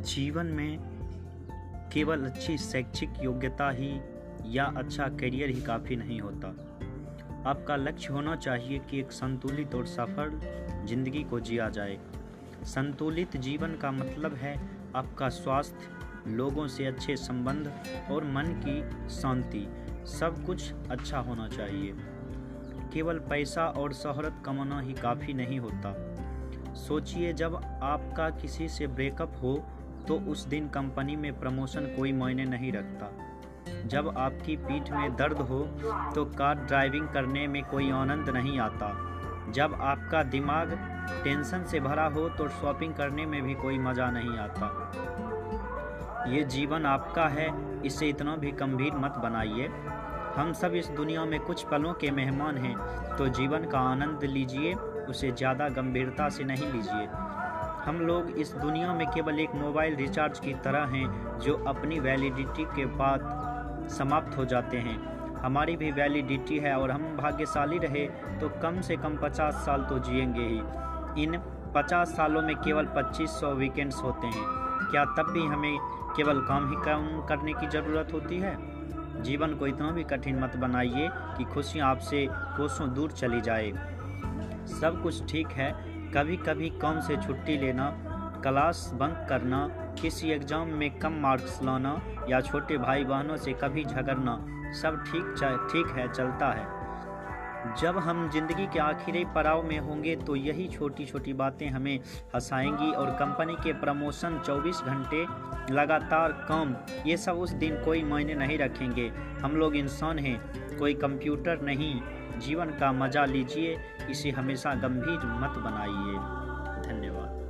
जीवन में केवल अच्छी शैक्षिक योग्यता ही या अच्छा करियर ही काफ़ी नहीं होता। आपका लक्ष्य होना चाहिए कि एक संतुलित और सफल ज़िंदगी को जिया जाए। संतुलित जीवन का मतलब है आपका स्वास्थ्य, लोगों से अच्छे संबंध और मन की शांति। सब कुछ अच्छा होना चाहिए। केवल पैसा और शहरत कमाना ही काफ़ी नहीं होता। सोचिए जब आपका किसी से ब्रेकअप हो तो उस दिन कंपनी में प्रमोशन कोई मायने नहीं रखता। जब आपकी पीठ में दर्द हो तो कार ड्राइविंग करने में कोई आनंद नहीं आता। जब आपका दिमाग टेंशन से भरा हो तो शॉपिंग करने में भी कोई मज़ा नहीं आता। ये जीवन आपका है, इसे इतना भी गंभीर मत बनाइए। हम सब इस दुनिया में कुछ पलों के मेहमान हैं तो जीवन का आनंद लीजिए, उसे ज़्यादा गंभीरता से नहीं लीजिए। हम लोग इस दुनिया में केवल एक मोबाइल रिचार्ज की तरह हैं, जो अपनी वैलिडिटी के बाद समाप्त हो जाते हैं। हमारी भी वैलिडिटी है और हम भाग्यशाली रहे तो कम से कम पचास साल तो जिएँगे ही। इन पचास सालों में केवल पच्चीस सौ वीकेंड्स होते हैं। क्या तब भी हमें केवल काम ही कम करने की ज़रूरत होती है? जीवन को इतना भी कठिन मत बनाइए कि खुशियाँ आपसे कोसों दूर चली जाए। सब कुछ ठीक है कभी कभी कम से छुट्टी लेना, क्लास बंक करना, किसी एग्ज़ाम में कम मार्क्स लाना या छोटे भाई बहनों से कभी झगड़ना, सब ठीक ठीक है, चलता है। जब हम ज़िंदगी के आखिरी पड़ाव में होंगे तो यही छोटी छोटी बातें हमें हंसाएँगी और कंपनी के प्रमोशन 24 घंटे लगातार काम, ये सब उस दिन कोई मायने नहीं रखेंगे। हम लोग इंसान हैं, कोई कंप्यूटर नहीं। जीवन का मज़ा लीजिए इसे हमेशा गंभीर मत बनाइए। धन्यवाद।